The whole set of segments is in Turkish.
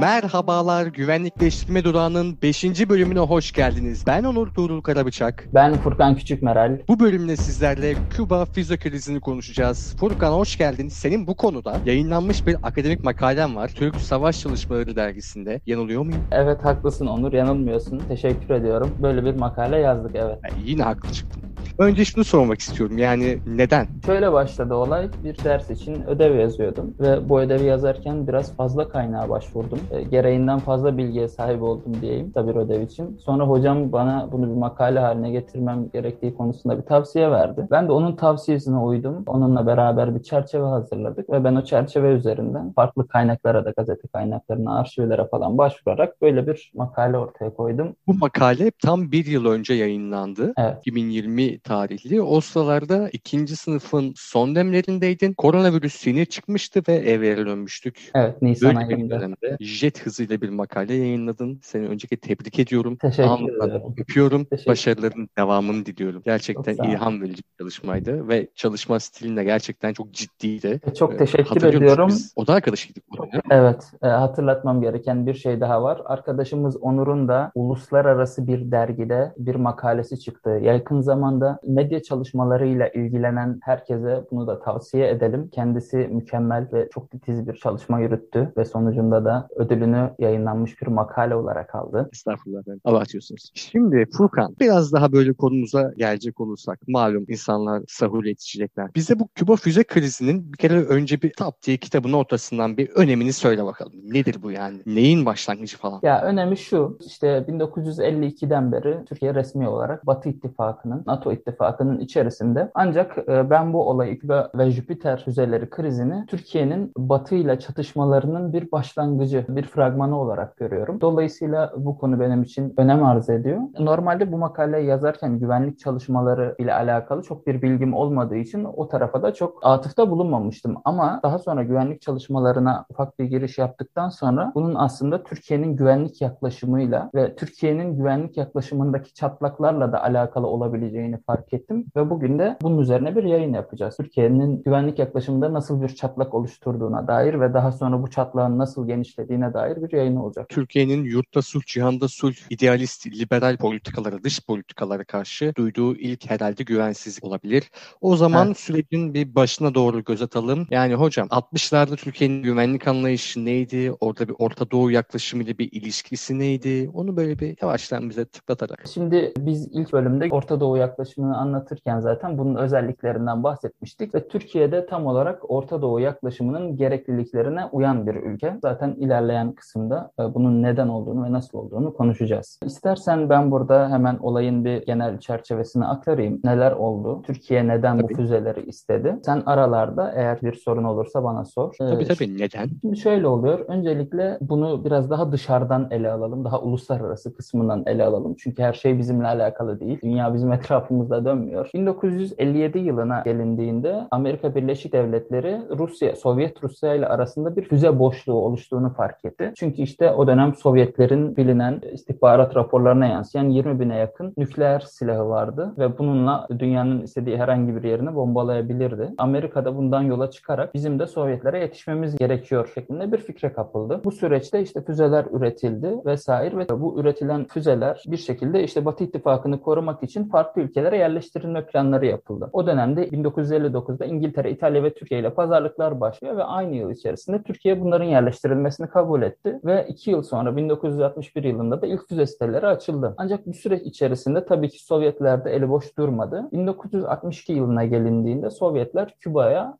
Merhabalar, Güvenlikleştirme Durağı'nın 5. bölümüne hoş geldiniz. Ben Onur Tuğrul Karabıçak. Ben Furkan Küçükmeral. Bu bölümde sizlerle Küba füze krizini konuşacağız. Furkan hoş geldin. Senin bu konuda yayınlanmış bir akademik makalen var. Türk Savaş Çalışmaları dergisinde. Yanılıyor muyum? Evet haklısın Onur, yanılmıyorsun. Teşekkür ediyorum. Böyle bir makale yazdık evet. Yani yine haklı çıktım. Önce şunu sormak istiyorum. Yani neden? Şöyle başladı olay. Bir ders için ödev yazıyordum ve bu ödevi yazarken biraz fazla kaynağa başvurdum. E, gereğinden fazla bilgiye sahip oldum diyeyim tabii ödev için. Sonra hocam bana bunu bir makale haline getirmem gerektiği konusunda bir tavsiye verdi. Ben de onun tavsiyesine uydum. Onunla beraber bir çerçeve hazırladık ve ben o çerçeve üzerinden farklı kaynaklara da gazete kaynaklarına, arşivlere falan başvurarak böyle bir makale ortaya koydum. Bu makale tam bir yıl önce yayınlandı. Evet. 2020 tarihli. O sıralarda ikinci sınıfın son demlerindeydin. Koronavirüs yeni çıkmıştı ve evlere dönmüştük. Evet, Nisan Böyle ayında. dönemde jet hızıyla bir makale yayınladın. Seni önceki tebrik ediyorum. Teşekkür ederim. öpüyorum. Teşekkür Başarıların devamını diliyorum. Gerçekten ilham verici bir çalışmaydı ve çalışma stilin de gerçekten çok ciddiydi. Çok Ee, teşekkür ediyorum. Biz oda arkadaşıydık. Evet, e, hatırlatmam gereken bir şey daha var. Arkadaşımız Onur'un da uluslararası bir dergide bir makalesi çıktı. Yakın zamanda medya çalışmalarıyla ilgilenen herkese bunu da tavsiye edelim. Kendisi mükemmel ve çok titiz bir çalışma yürüttü ve sonucunda da ödülünü yayınlanmış bir makale olarak aldı. Estağfurullah efendim. Abartıyorsunuz. Şimdi Furkan biraz daha böyle konumuza gelecek olursak malum insanlar sahur yetişecekler. Bize bu Küba füze krizinin bir kere önce bir Tap diye kitabın ortasından bir önemini söyle bakalım. Nedir bu yani? Neyin başlangıcı falan? Ya önemi şu, işte 1952'den beri Türkiye resmi olarak Batı İttifakı'nın, NATO İttifakı'nın içerisinde. Ancak e, ben bu olayı ve Jüpiter füzeleri krizini Türkiye'nin Batı ile çatışmalarının bir başlangıcı, bir fragmanı olarak görüyorum. Dolayısıyla bu konu benim için önem arz ediyor. Normalde bu makaleyi yazarken güvenlik çalışmaları ile alakalı çok bir bilgim olmadığı için o tarafa da çok atıfta bulunmamıştım. Ama daha sonra güvenlik çalışmalarına ufak bir giriş yaptıktan sonra bunun aslında Türkiye'nin güvenlik yaklaşımıyla ve Türkiye'nin güvenlik yaklaşımındaki çatlaklarla da alakalı olabileceğini fark ettim ve bugün de bunun üzerine bir yayın yapacağız. Türkiye'nin güvenlik yaklaşımında nasıl bir çatlak oluşturduğuna dair ve daha sonra bu çatlağın nasıl genişlediğine dair bir yayın olacak. Türkiye'nin yurtta sulh, cihanda sulh, idealist, liberal politikalara, dış politikalara karşı duyduğu ilk herhalde güvensizlik olabilir. O zaman Evet. sürecin bir başına doğru göz atalım. Yani hocam 60'larda Türkiye'nin güvenlik anlayışı neydi? Orada bir Orta Doğu yaklaşımıyla bir ilişkisi neydi? Onu böyle bir yavaştan bize tıklatarak. Şimdi biz ilk bölümde Orta Doğu yaklaşımını anlatırken zaten bunun özelliklerinden bahsetmiştik ve Türkiye'de tam olarak Orta Doğu yaklaşımının gerekliliklerine uyan bir ülke. Zaten ilerleyen kısımda e, bunun neden olduğunu ve nasıl olduğunu konuşacağız. İstersen ben burada hemen olayın bir genel çerçevesini aktarayım. Neler oldu? Türkiye neden Tabii. bu füzeleri istedi? Sen aralarda eğer bir sorun olursa bana sor. Tabii Ee, tabii neden? Şimdi şöyle oluyor. Öncelikle bunu biraz daha dışarıdan ele alalım. Daha uluslararası kısmından ele alalım. Çünkü her şey bizimle alakalı değil. Dünya bizim etrafımızda dönmüyor. 1957 yılına gelindiğinde Amerika Birleşik Devletleri Rusya, Sovyet Rusya ile arasında bir füze boşluğu oluştuğunu fark etti. Çünkü işte o dönem Sovyetlerin bilinen istihbarat raporlarına yansıyan 20 bine yakın nükleer silahı vardı ve bununla dünyanın istediği herhangi bir yerini bombalayabilirdi. Amerika da bundan yola çıkarak bizim de Sovyetlere yetişmemiz gerekiyor şeklinde bir fikre kapıldı. Bu süreçte işte füzeler üretildi vesaire ve bu üretilen füzeler bir şekilde işte Batı İttifakı'nı korumak için farklı ülkelere yerleştirilme planları yapıldı. O dönemde 1959'da İngiltere, İtalya ve Türkiye ile pazarlıklar başlıyor ve aynı yıl içerisinde Türkiye bunların yerleştirilmesini kabul etti ve iki yıl sonra 1961 yılında da ilk füze siteleri açıldı. Ancak bu süreç içerisinde tabii ki Sovyetler de eli boş durmadı. 1962 yılına gelindiğinde Sovyetler Küba'ya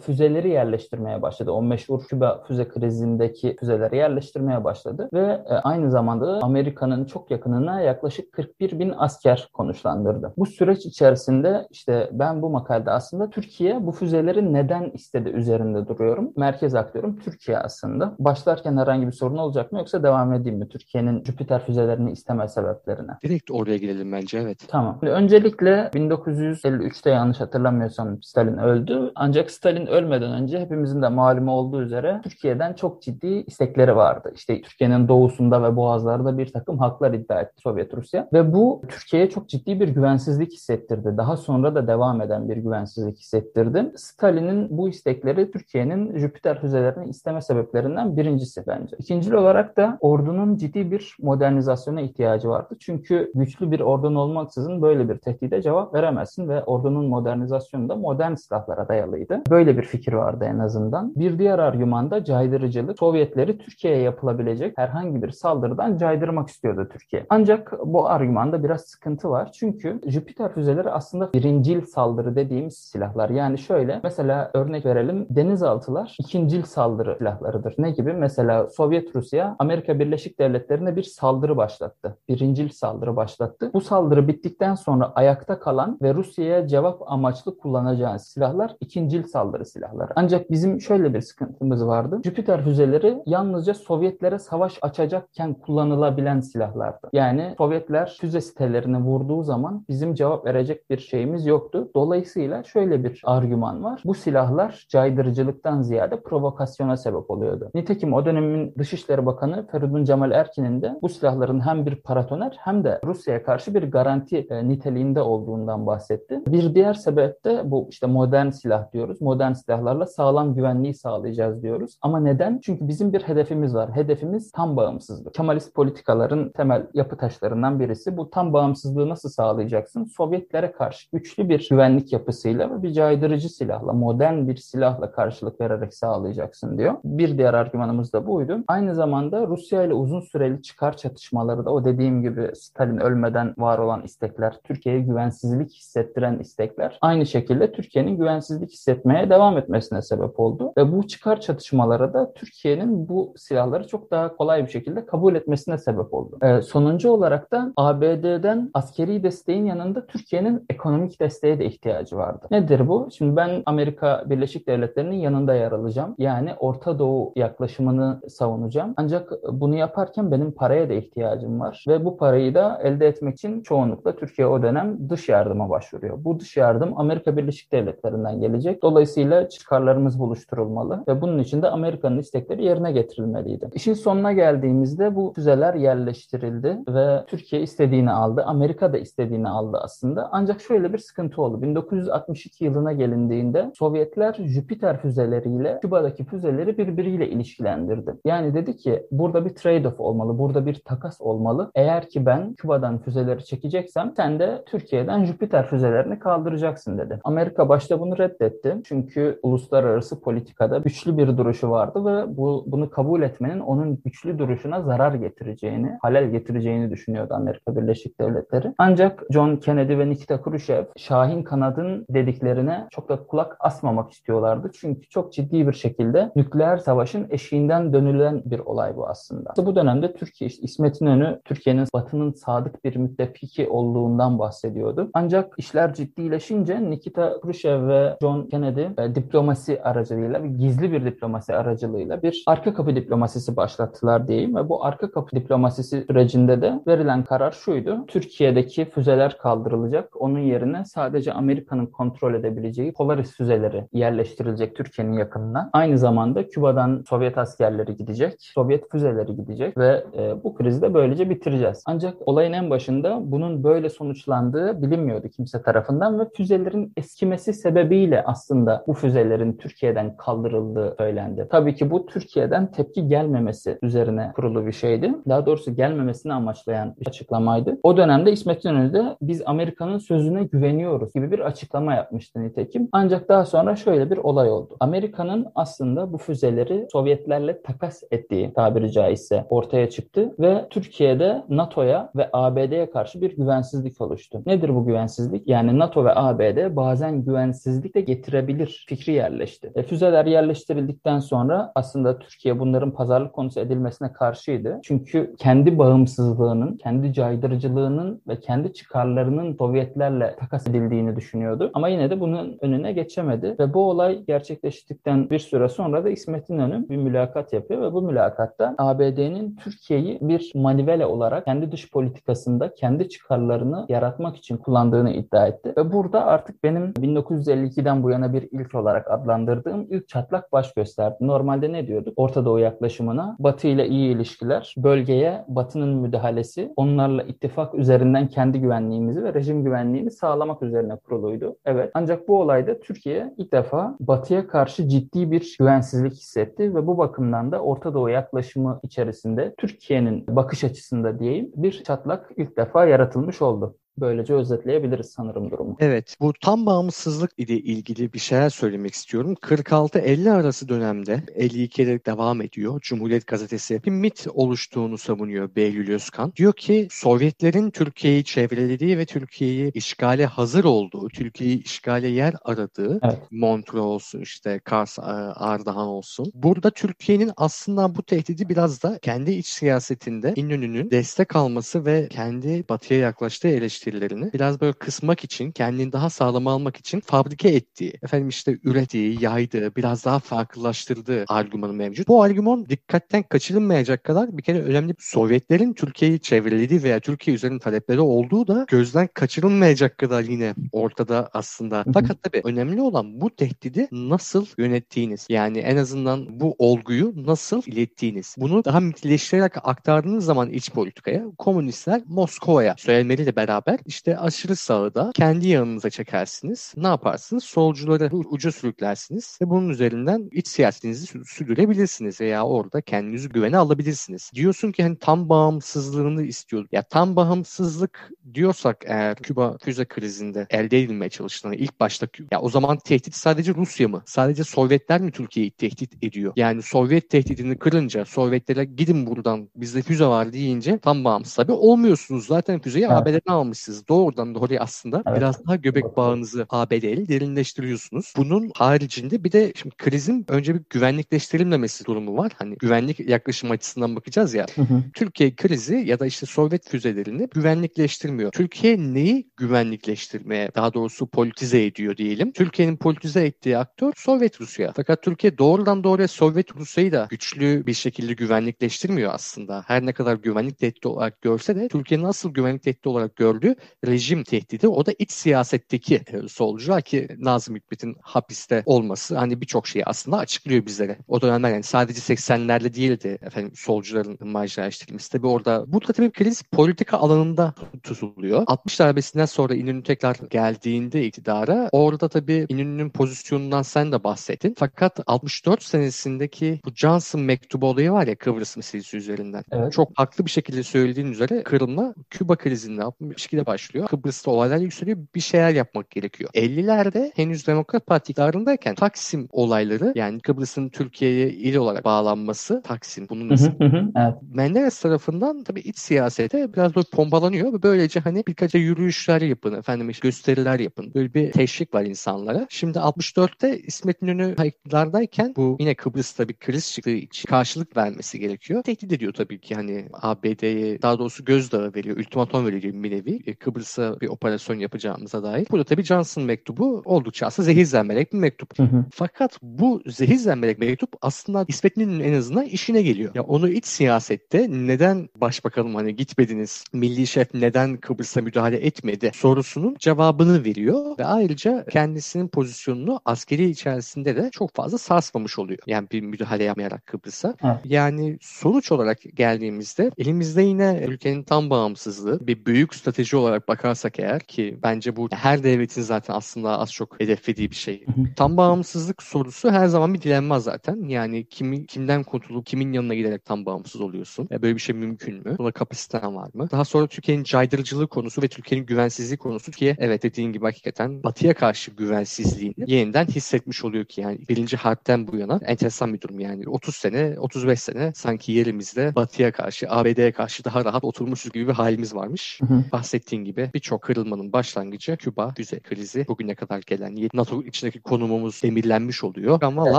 füzeleri yerleştirmeye başladı. O meşhur Küba füze krizindeki füzeleri yerleştirmeye başladı ve e, aynı zamanda da Amerika'nın çok yakınına yaklaşık 41 bin asker konuşlandırdı. Bu süreç içerisinde işte ben bu makalede aslında Türkiye bu füzeleri neden istedi üzerinde duruyorum. Merkez aktörüm Türkiye aslında. Başlarken herhangi bir sorun olacak mı yoksa devam edeyim mi Türkiye'nin Jüpiter füzelerini isteme sebeplerine? Direkt oraya gidelim bence evet. Tamam. Öncelikle 1953'te yanlış hatırlamıyorsam Stalin öldü. Ancak Stalin Stalin ölmeden önce hepimizin de malumu olduğu üzere Türkiye'den çok ciddi istekleri vardı. İşte Türkiye'nin doğusunda ve boğazlarda bir takım haklar iddia etti Sovyet Rusya ve bu Türkiye'ye çok ciddi bir güvensizlik hissettirdi. Daha sonra da devam eden bir güvensizlik hissettirdi. Stalin'in bu istekleri Türkiye'nin Jüpiter füzelerini isteme sebeplerinden birincisi bence. İkincil olarak da ordunun ciddi bir modernizasyona ihtiyacı vardı. Çünkü güçlü bir ordun olmaksızın böyle bir tehdide cevap veremezsin ve ordunun modernizasyonu da modern silahlara dayalıydı. Böyle bir fikir vardı en azından. Bir diğer argüman da caydırıcılık. Sovyetleri Türkiye'ye yapılabilecek herhangi bir saldırıdan caydırmak istiyordu Türkiye. Ancak bu argümanda biraz sıkıntı var. Çünkü Jüpiter füzeleri aslında birincil saldırı dediğimiz silahlar. Yani şöyle mesela örnek verelim denizaltılar ikincil saldırı silahlarıdır. Ne gibi? Mesela Sovyet Rusya Amerika Birleşik Devletleri'ne bir saldırı başlattı. Birincil saldırı başlattı. Bu saldırı bittikten sonra ayakta kalan ve Rusya'ya cevap amaçlı kullanacağı silahlar ikincil saldırı silahları. Ancak bizim şöyle bir sıkıntımız vardı. Jüpiter füzeleri yalnızca Sovyetlere savaş açacakken kullanılabilen silahlardı. Yani Sovyetler füze sitelerini vurduğu zaman bizim cevap verecek bir şeyimiz yoktu. Dolayısıyla şöyle bir argüman var. Bu silahlar caydırıcılıktan ziyade provokasyona sebep oluyordu. Nitekim o dönemin Dışişleri Bakanı Feridun Cemal Erkin'in de bu silahların hem bir paratoner hem de Rusya'ya karşı bir garanti e, niteliğinde olduğundan bahsetti. Bir diğer sebep de bu işte modern silah diyoruz. Modern silahlarla sağlam güvenliği sağlayacağız diyoruz. Ama neden? Çünkü bizim bir hedefimiz var. Hedefimiz tam bağımsızlık. Kemalist politikaların temel yapı taşlarından birisi. Bu tam bağımsızlığı nasıl sağlayacaksın? Sovyetlere karşı güçlü bir güvenlik yapısıyla ve bir caydırıcı silahla, modern bir silahla karşılık vererek sağlayacaksın diyor. Bir diğer argümanımız da buydu. Aynı zamanda Rusya ile uzun süreli çıkar çatışmaları da o dediğim gibi Stalin ölmeden var olan istekler, Türkiye'ye güvensizlik hissettiren istekler aynı şekilde Türkiye'nin güvensizlik hissetmeye devam etmesine sebep oldu. Ve bu çıkar çatışmalara da Türkiye'nin bu silahları çok daha kolay bir şekilde kabul etmesine sebep oldu. Ee, sonuncu olarak da ABD'den askeri desteğin yanında Türkiye'nin ekonomik desteğe de ihtiyacı vardı. Nedir bu? Şimdi ben Amerika Birleşik Devletleri'nin yanında yer alacağım. Yani Orta Doğu yaklaşımını savunacağım. Ancak bunu yaparken benim paraya da ihtiyacım var. Ve bu parayı da elde etmek için çoğunlukla Türkiye o dönem dış yardıma başvuruyor. Bu dış yardım Amerika Birleşik Devletleri'nden gelecek. Dolayısıyla çıkarlarımız buluşturulmalı ve bunun için de Amerika'nın istekleri yerine getirilmeliydi. İşin sonuna geldiğimizde bu füzeler yerleştirildi ve Türkiye istediğini aldı. Amerika da istediğini aldı aslında. Ancak şöyle bir sıkıntı oldu. 1962 yılına gelindiğinde Sovyetler Jüpiter füzeleriyle Küba'daki füzeleri birbiriyle ilişkilendirdi. Yani dedi ki burada bir trade-off olmalı, burada bir takas olmalı. Eğer ki ben Küba'dan füzeleri çekeceksem sen de Türkiye'den Jüpiter füzelerini kaldıracaksın dedi. Amerika başta bunu reddetti. Çünkü uluslararası politikada güçlü bir duruşu vardı ve bu bunu kabul etmenin onun güçlü duruşuna zarar getireceğini, halel getireceğini düşünüyordu Amerika Birleşik Devletleri. Ancak John Kennedy ve Nikita Khrushchev Şahin kanadın dediklerine çok da kulak asmamak istiyorlardı. Çünkü çok ciddi bir şekilde nükleer savaşın eşiğinden dönülen bir olay bu aslında. Bu dönemde Türkiye, işte İsmet İnönü Türkiye'nin Batı'nın sadık bir müttefiki olduğundan bahsediyordu. Ancak işler ciddileşince Nikita Khrushchev ve John Kennedy e, diplomasi aracılığıyla ve gizli bir diplomasi aracılığıyla bir arka kapı diplomasisi başlattılar diyeyim ve bu arka kapı diplomasisi sürecinde de verilen karar şuydu. Türkiye'deki füzeler kaldırılacak. Onun yerine sadece Amerika'nın kontrol edebileceği Polaris füzeleri yerleştirilecek Türkiye'nin yakınına. Aynı zamanda Küba'dan Sovyet askerleri gidecek. Sovyet füzeleri gidecek ve e, bu krizi de böylece bitireceğiz. Ancak olayın en başında bunun böyle sonuçlandığı bilinmiyordu kimse tarafından ve füzelerin eskimesi sebebiyle aslında bu füzelerin Türkiye'den kaldırıldığı söylendi. Tabii ki bu Türkiye'den tepki gelmemesi üzerine kurulu bir şeydi. Daha doğrusu gelmemesini amaçlayan bir açıklamaydı. O dönemde İsmet İnönü de biz Amerika'nın sözüne güveniyoruz gibi bir açıklama yapmıştı nitekim. Ancak daha sonra şöyle bir olay oldu. Amerika'nın aslında bu füzeleri Sovyetlerle takas ettiği tabiri caizse ortaya çıktı ve Türkiye'de NATO'ya ve ABD'ye karşı bir güvensizlik oluştu. Nedir bu güvensizlik? Yani NATO ve ABD bazen güvensizlik de getirebilir fikri yerleşti. E, füzeler yerleştirildikten sonra aslında Türkiye bunların pazarlık konusu edilmesine karşıydı. Çünkü kendi bağımsızlığının, kendi caydırıcılığının ve kendi çıkarlarının Sovyetlerle takas edildiğini düşünüyordu. Ama yine de bunun önüne geçemedi ve bu olay gerçekleştikten bir süre sonra da İsmet İnönü bir mülakat yapıyor ve bu mülakatta ABD'nin Türkiye'yi bir manivele olarak kendi dış politikasında kendi çıkarlarını yaratmak için kullandığını iddia etti. Ve burada artık benim 1952'den bu yana bir ilk olarak adlandırdığım ilk çatlak baş gösterdi. Normalde ne diyorduk? Orta Doğu yaklaşımına Batı ile iyi ilişkiler, bölgeye Batı'nın müdahalesi, onlarla ittifak üzerinden kendi güvenliğimizi ve rejim güvenliğini sağlamak üzerine kuruluydu. Evet. Ancak bu olayda Türkiye ilk defa Batı'ya karşı ciddi bir güvensizlik hissetti ve bu bakımdan da Orta Doğu yaklaşımı içerisinde Türkiye'nin bakış açısında diyeyim bir çatlak ilk defa yaratılmış oldu. Böylece özetleyebiliriz sanırım durumu. Evet, bu tam bağımsızlık ile ilgili bir şeyler söylemek istiyorum. 46-50 arası dönemde 52'de devam ediyor. Cumhuriyet Gazetesi bir mit oluştuğunu savunuyor Behlül Özkan. Diyor ki Sovyetlerin Türkiye'yi çevrelediği ve Türkiye'yi işgale hazır olduğu, Türkiye'yi işgale yer aradığı, evet. Montreux olsun işte Kars, Ardahan olsun. Burada Türkiye'nin aslında bu tehdidi biraz da kendi iç siyasetinde İnönü'nün destek alması ve kendi batıya yaklaştığı eleştiri eleştirilerini biraz böyle kısmak için, kendini daha sağlam almak için fabrike ettiği, efendim işte ürettiği, yaydığı, biraz daha farklılaştırdığı argümanı mevcut. Bu argüman dikkatten kaçırılmayacak kadar bir kere önemli. Sovyetlerin Türkiye'yi çevrelediği veya Türkiye üzerinde talepleri olduğu da gözden kaçırılmayacak kadar yine ortada aslında. Fakat tabii önemli olan bu tehdidi nasıl yönettiğiniz. Yani en azından bu olguyu nasıl ilettiğiniz. Bunu daha mitleştirerek aktardığınız zaman iç politikaya komünistler Moskova'ya söylemleriyle beraber sefer işte aşırı sağı da kendi yanınıza çekersiniz. Ne yaparsınız? Solcuları uca sürüklersiniz ve bunun üzerinden iç siyasetinizi sürdürebilirsiniz veya orada kendinizi güvene alabilirsiniz. Diyorsun ki hani tam bağımsızlığını istiyor. Ya tam bağımsızlık diyorsak eğer Küba füze krizinde elde edilmeye çalıştığını ilk başta ya o zaman tehdit sadece Rusya mı? Sadece Sovyetler mi Türkiye'yi tehdit ediyor? Yani Sovyet tehdidini kırınca Sovyetlere gidin buradan bizde füze var deyince tam bağımsız tabii olmuyorsunuz. Zaten füzeyi evet. ABD'den almış siz doğrudan doğruya aslında evet. biraz daha göbek bağınızı ABD'li derinleştiriyorsunuz. Bunun haricinde bir de şimdi krizin önce bir güvenlikleştirilmemesi durumu var. Hani güvenlik yaklaşım açısından bakacağız ya. Hı hı. Türkiye krizi ya da işte Sovyet füzelerini güvenlikleştirmiyor. Türkiye neyi güvenlikleştirmeye daha doğrusu politize ediyor diyelim. Türkiye'nin politize ettiği aktör Sovyet Rusya. Fakat Türkiye doğrudan doğruya Sovyet Rusya'yı da güçlü bir şekilde güvenlikleştirmiyor aslında. Her ne kadar güvenlik tehdidi olarak görse de Türkiye'nin asıl güvenlik tehdidi olarak gördüğü rejim tehdidi. O da iç siyasetteki e, solcu ki Nazım Hikmet'in hapiste olması hani birçok şeyi aslında açıklıyor bizlere. O dönemler yani sadece 80'lerde değildi efendim solcuların macera iştirilmesi. Tabii orada burada tabii kriz politika alanında tutuluyor. 60 darbesinden sonra İnönü tekrar geldiğinde iktidara orada tabii İnönü'nün pozisyonundan sen de bahsettin. Fakat 64 senesindeki bu Johnson mektubu olayı var ya Kıbrıs meselesi üzerinden. Evet. Çok haklı bir şekilde söylediğin üzere kırılma Küba krizinde 62'de başlıyor. Kıbrıs'ta olaylar yükseliyor. Bir şeyler yapmak gerekiyor. 50'lerde henüz Demokrat Parti iktidarındayken Taksim olayları yani Kıbrıs'ın Türkiye'ye il olarak bağlanması Taksim bunun hı, evet. Menderes tarafından tabii iç siyasete biraz böyle pompalanıyor ve böylece hani birkaç yürüyüşler yapın efendim işte gösteriler yapın. Böyle bir teşvik var insanlara. Şimdi 64'te İsmet İnönü iktidardayken bu yine Kıbrıs'ta bir kriz çıktığı için karşılık vermesi gerekiyor. Tehdit ediyor tabii ki hani ABD'ye daha doğrusu gözdağı veriyor. Ultimatom veriyor bir nevi. E, Kıbrıs'a bir operasyon yapacağımıza dair. Burada tabii Johnson mektubu oldukça aslında zehir zemberek bir mektup. Hı hı. Fakat bu zehir zemberek mektup aslında İsmet İnönü'nün en azından işine geliyor. Ya onu iç siyasette neden başbakanım hani gitmediniz, milli şef neden Kıbrıs'a müdahale etmedi sorusunun cevabını veriyor ve ayrıca kendisinin pozisyonunu askeri içerisinde de çok fazla sarsmamış oluyor. Yani bir müdahale yapmayarak Kıbrıs'a. Hı. Yani sonuç olarak geldiğimizde elimizde yine ülkenin tam bağımsızlığı bir büyük strateji olarak olarak bakarsak eğer ki bence bu her devletin zaten aslında az çok hedeflediği bir şey. tam bağımsızlık sorusu her zaman bir dilenmez zaten. Yani kimi, kimden kurtulup kimin yanına giderek tam bağımsız oluyorsun? Ya böyle bir şey mümkün mü? Buna kapasiten var mı? Daha sonra Türkiye'nin caydırıcılığı konusu ve Türkiye'nin güvensizliği konusu ki evet dediğin gibi hakikaten Batı'ya karşı güvensizliğini yeniden hissetmiş oluyor ki yani birinci harpten bu yana enteresan bir durum yani 30 sene 35 sene sanki yerimizde Batı'ya karşı ABD'ye karşı daha rahat oturmuşuz gibi bir halimiz varmış. Hı hı. Bahsettiğin gibi birçok kırılmanın başlangıcı Küba füze krizi. Bugüne kadar gelen NATO içindeki konumumuz demirlenmiş oluyor. Ben valla evet.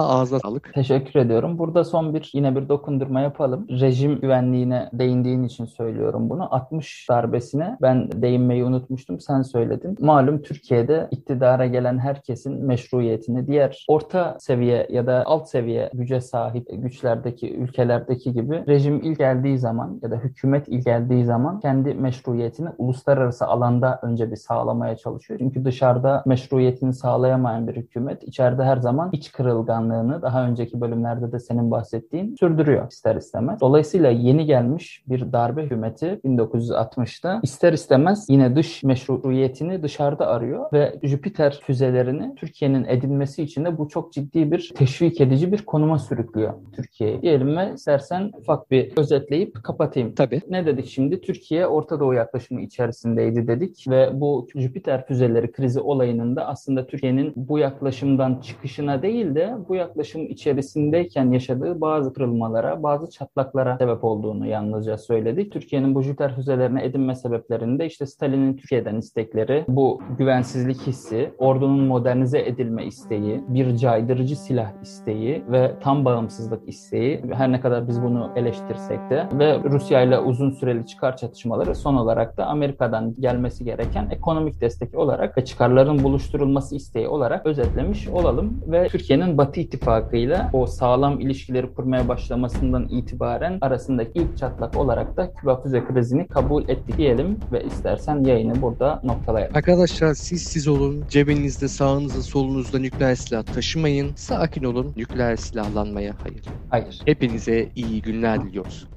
ağzına sağlık. Teşekkür ediyorum. Burada son bir yine bir dokundurma yapalım. Rejim güvenliğine değindiğin için söylüyorum bunu. 60 darbesine ben değinmeyi unutmuştum. Sen söyledin. Malum Türkiye'de iktidara gelen herkesin meşruiyetini diğer orta seviye ya da alt seviye güce sahip güçlerdeki ülkelerdeki gibi rejim ilk geldiği zaman ya da hükümet ilk geldiği zaman kendi meşruiyetini uluslararası uluslararası alanda önce bir sağlamaya çalışıyor. Çünkü dışarıda meşruiyetini sağlayamayan bir hükümet içeride her zaman iç kırılganlığını daha önceki bölümlerde de senin bahsettiğin sürdürüyor ister istemez. Dolayısıyla yeni gelmiş bir darbe hükümeti 1960'ta ister istemez yine dış meşruiyetini dışarıda arıyor ve Jüpiter füzelerini Türkiye'nin edinmesi için de bu çok ciddi bir teşvik edici bir konuma sürüklüyor Türkiye'yi. Diyelim ve istersen ufak bir özetleyip kapatayım. Tabii. Ne dedik şimdi? Türkiye Orta Doğu yaklaşımı içerisindeydi dedik ve bu Jüpiter füzeleri krizi olayının da aslında Türkiye'nin bu yaklaşımdan çıkışına değil de bu yaklaşım içerisindeyken yaşadığı bazı kırılmalara, bazı çatlaklara sebep olduğunu yalnızca söyledik. Türkiye'nin bu Jüpiter füzelerini edinme sebeplerinde işte Stalin'in Türkiye'den istekleri, bu güvensizlik hissi, ordunun modernize edilme isteği, bir caydırıcı silah isteği ve tam bağımsızlık isteği her ne kadar biz bunu eleştirsek de ve Rusya ile uzun süreli çıkar çatışmaları son olarak da Amerika'dan gelmesi gereken ekonomik destek olarak ve çıkarların buluşturulması isteği olarak özetlemiş olalım ve Türkiye'nin Batı ittifakıyla o sağlam ilişkileri kurmaya başlamasından itibaren arasındaki ilk çatlak olarak da Küba füze krizini kabul ettik diyelim ve istersen yayını burada noktalayalım. Arkadaşlar siz siz olun. Cebinizde sağınızda solunuzda nükleer silah taşımayın. Sakin olun. Nükleer silahlanmaya hayır. Hayır. Hepinize iyi günler diliyoruz.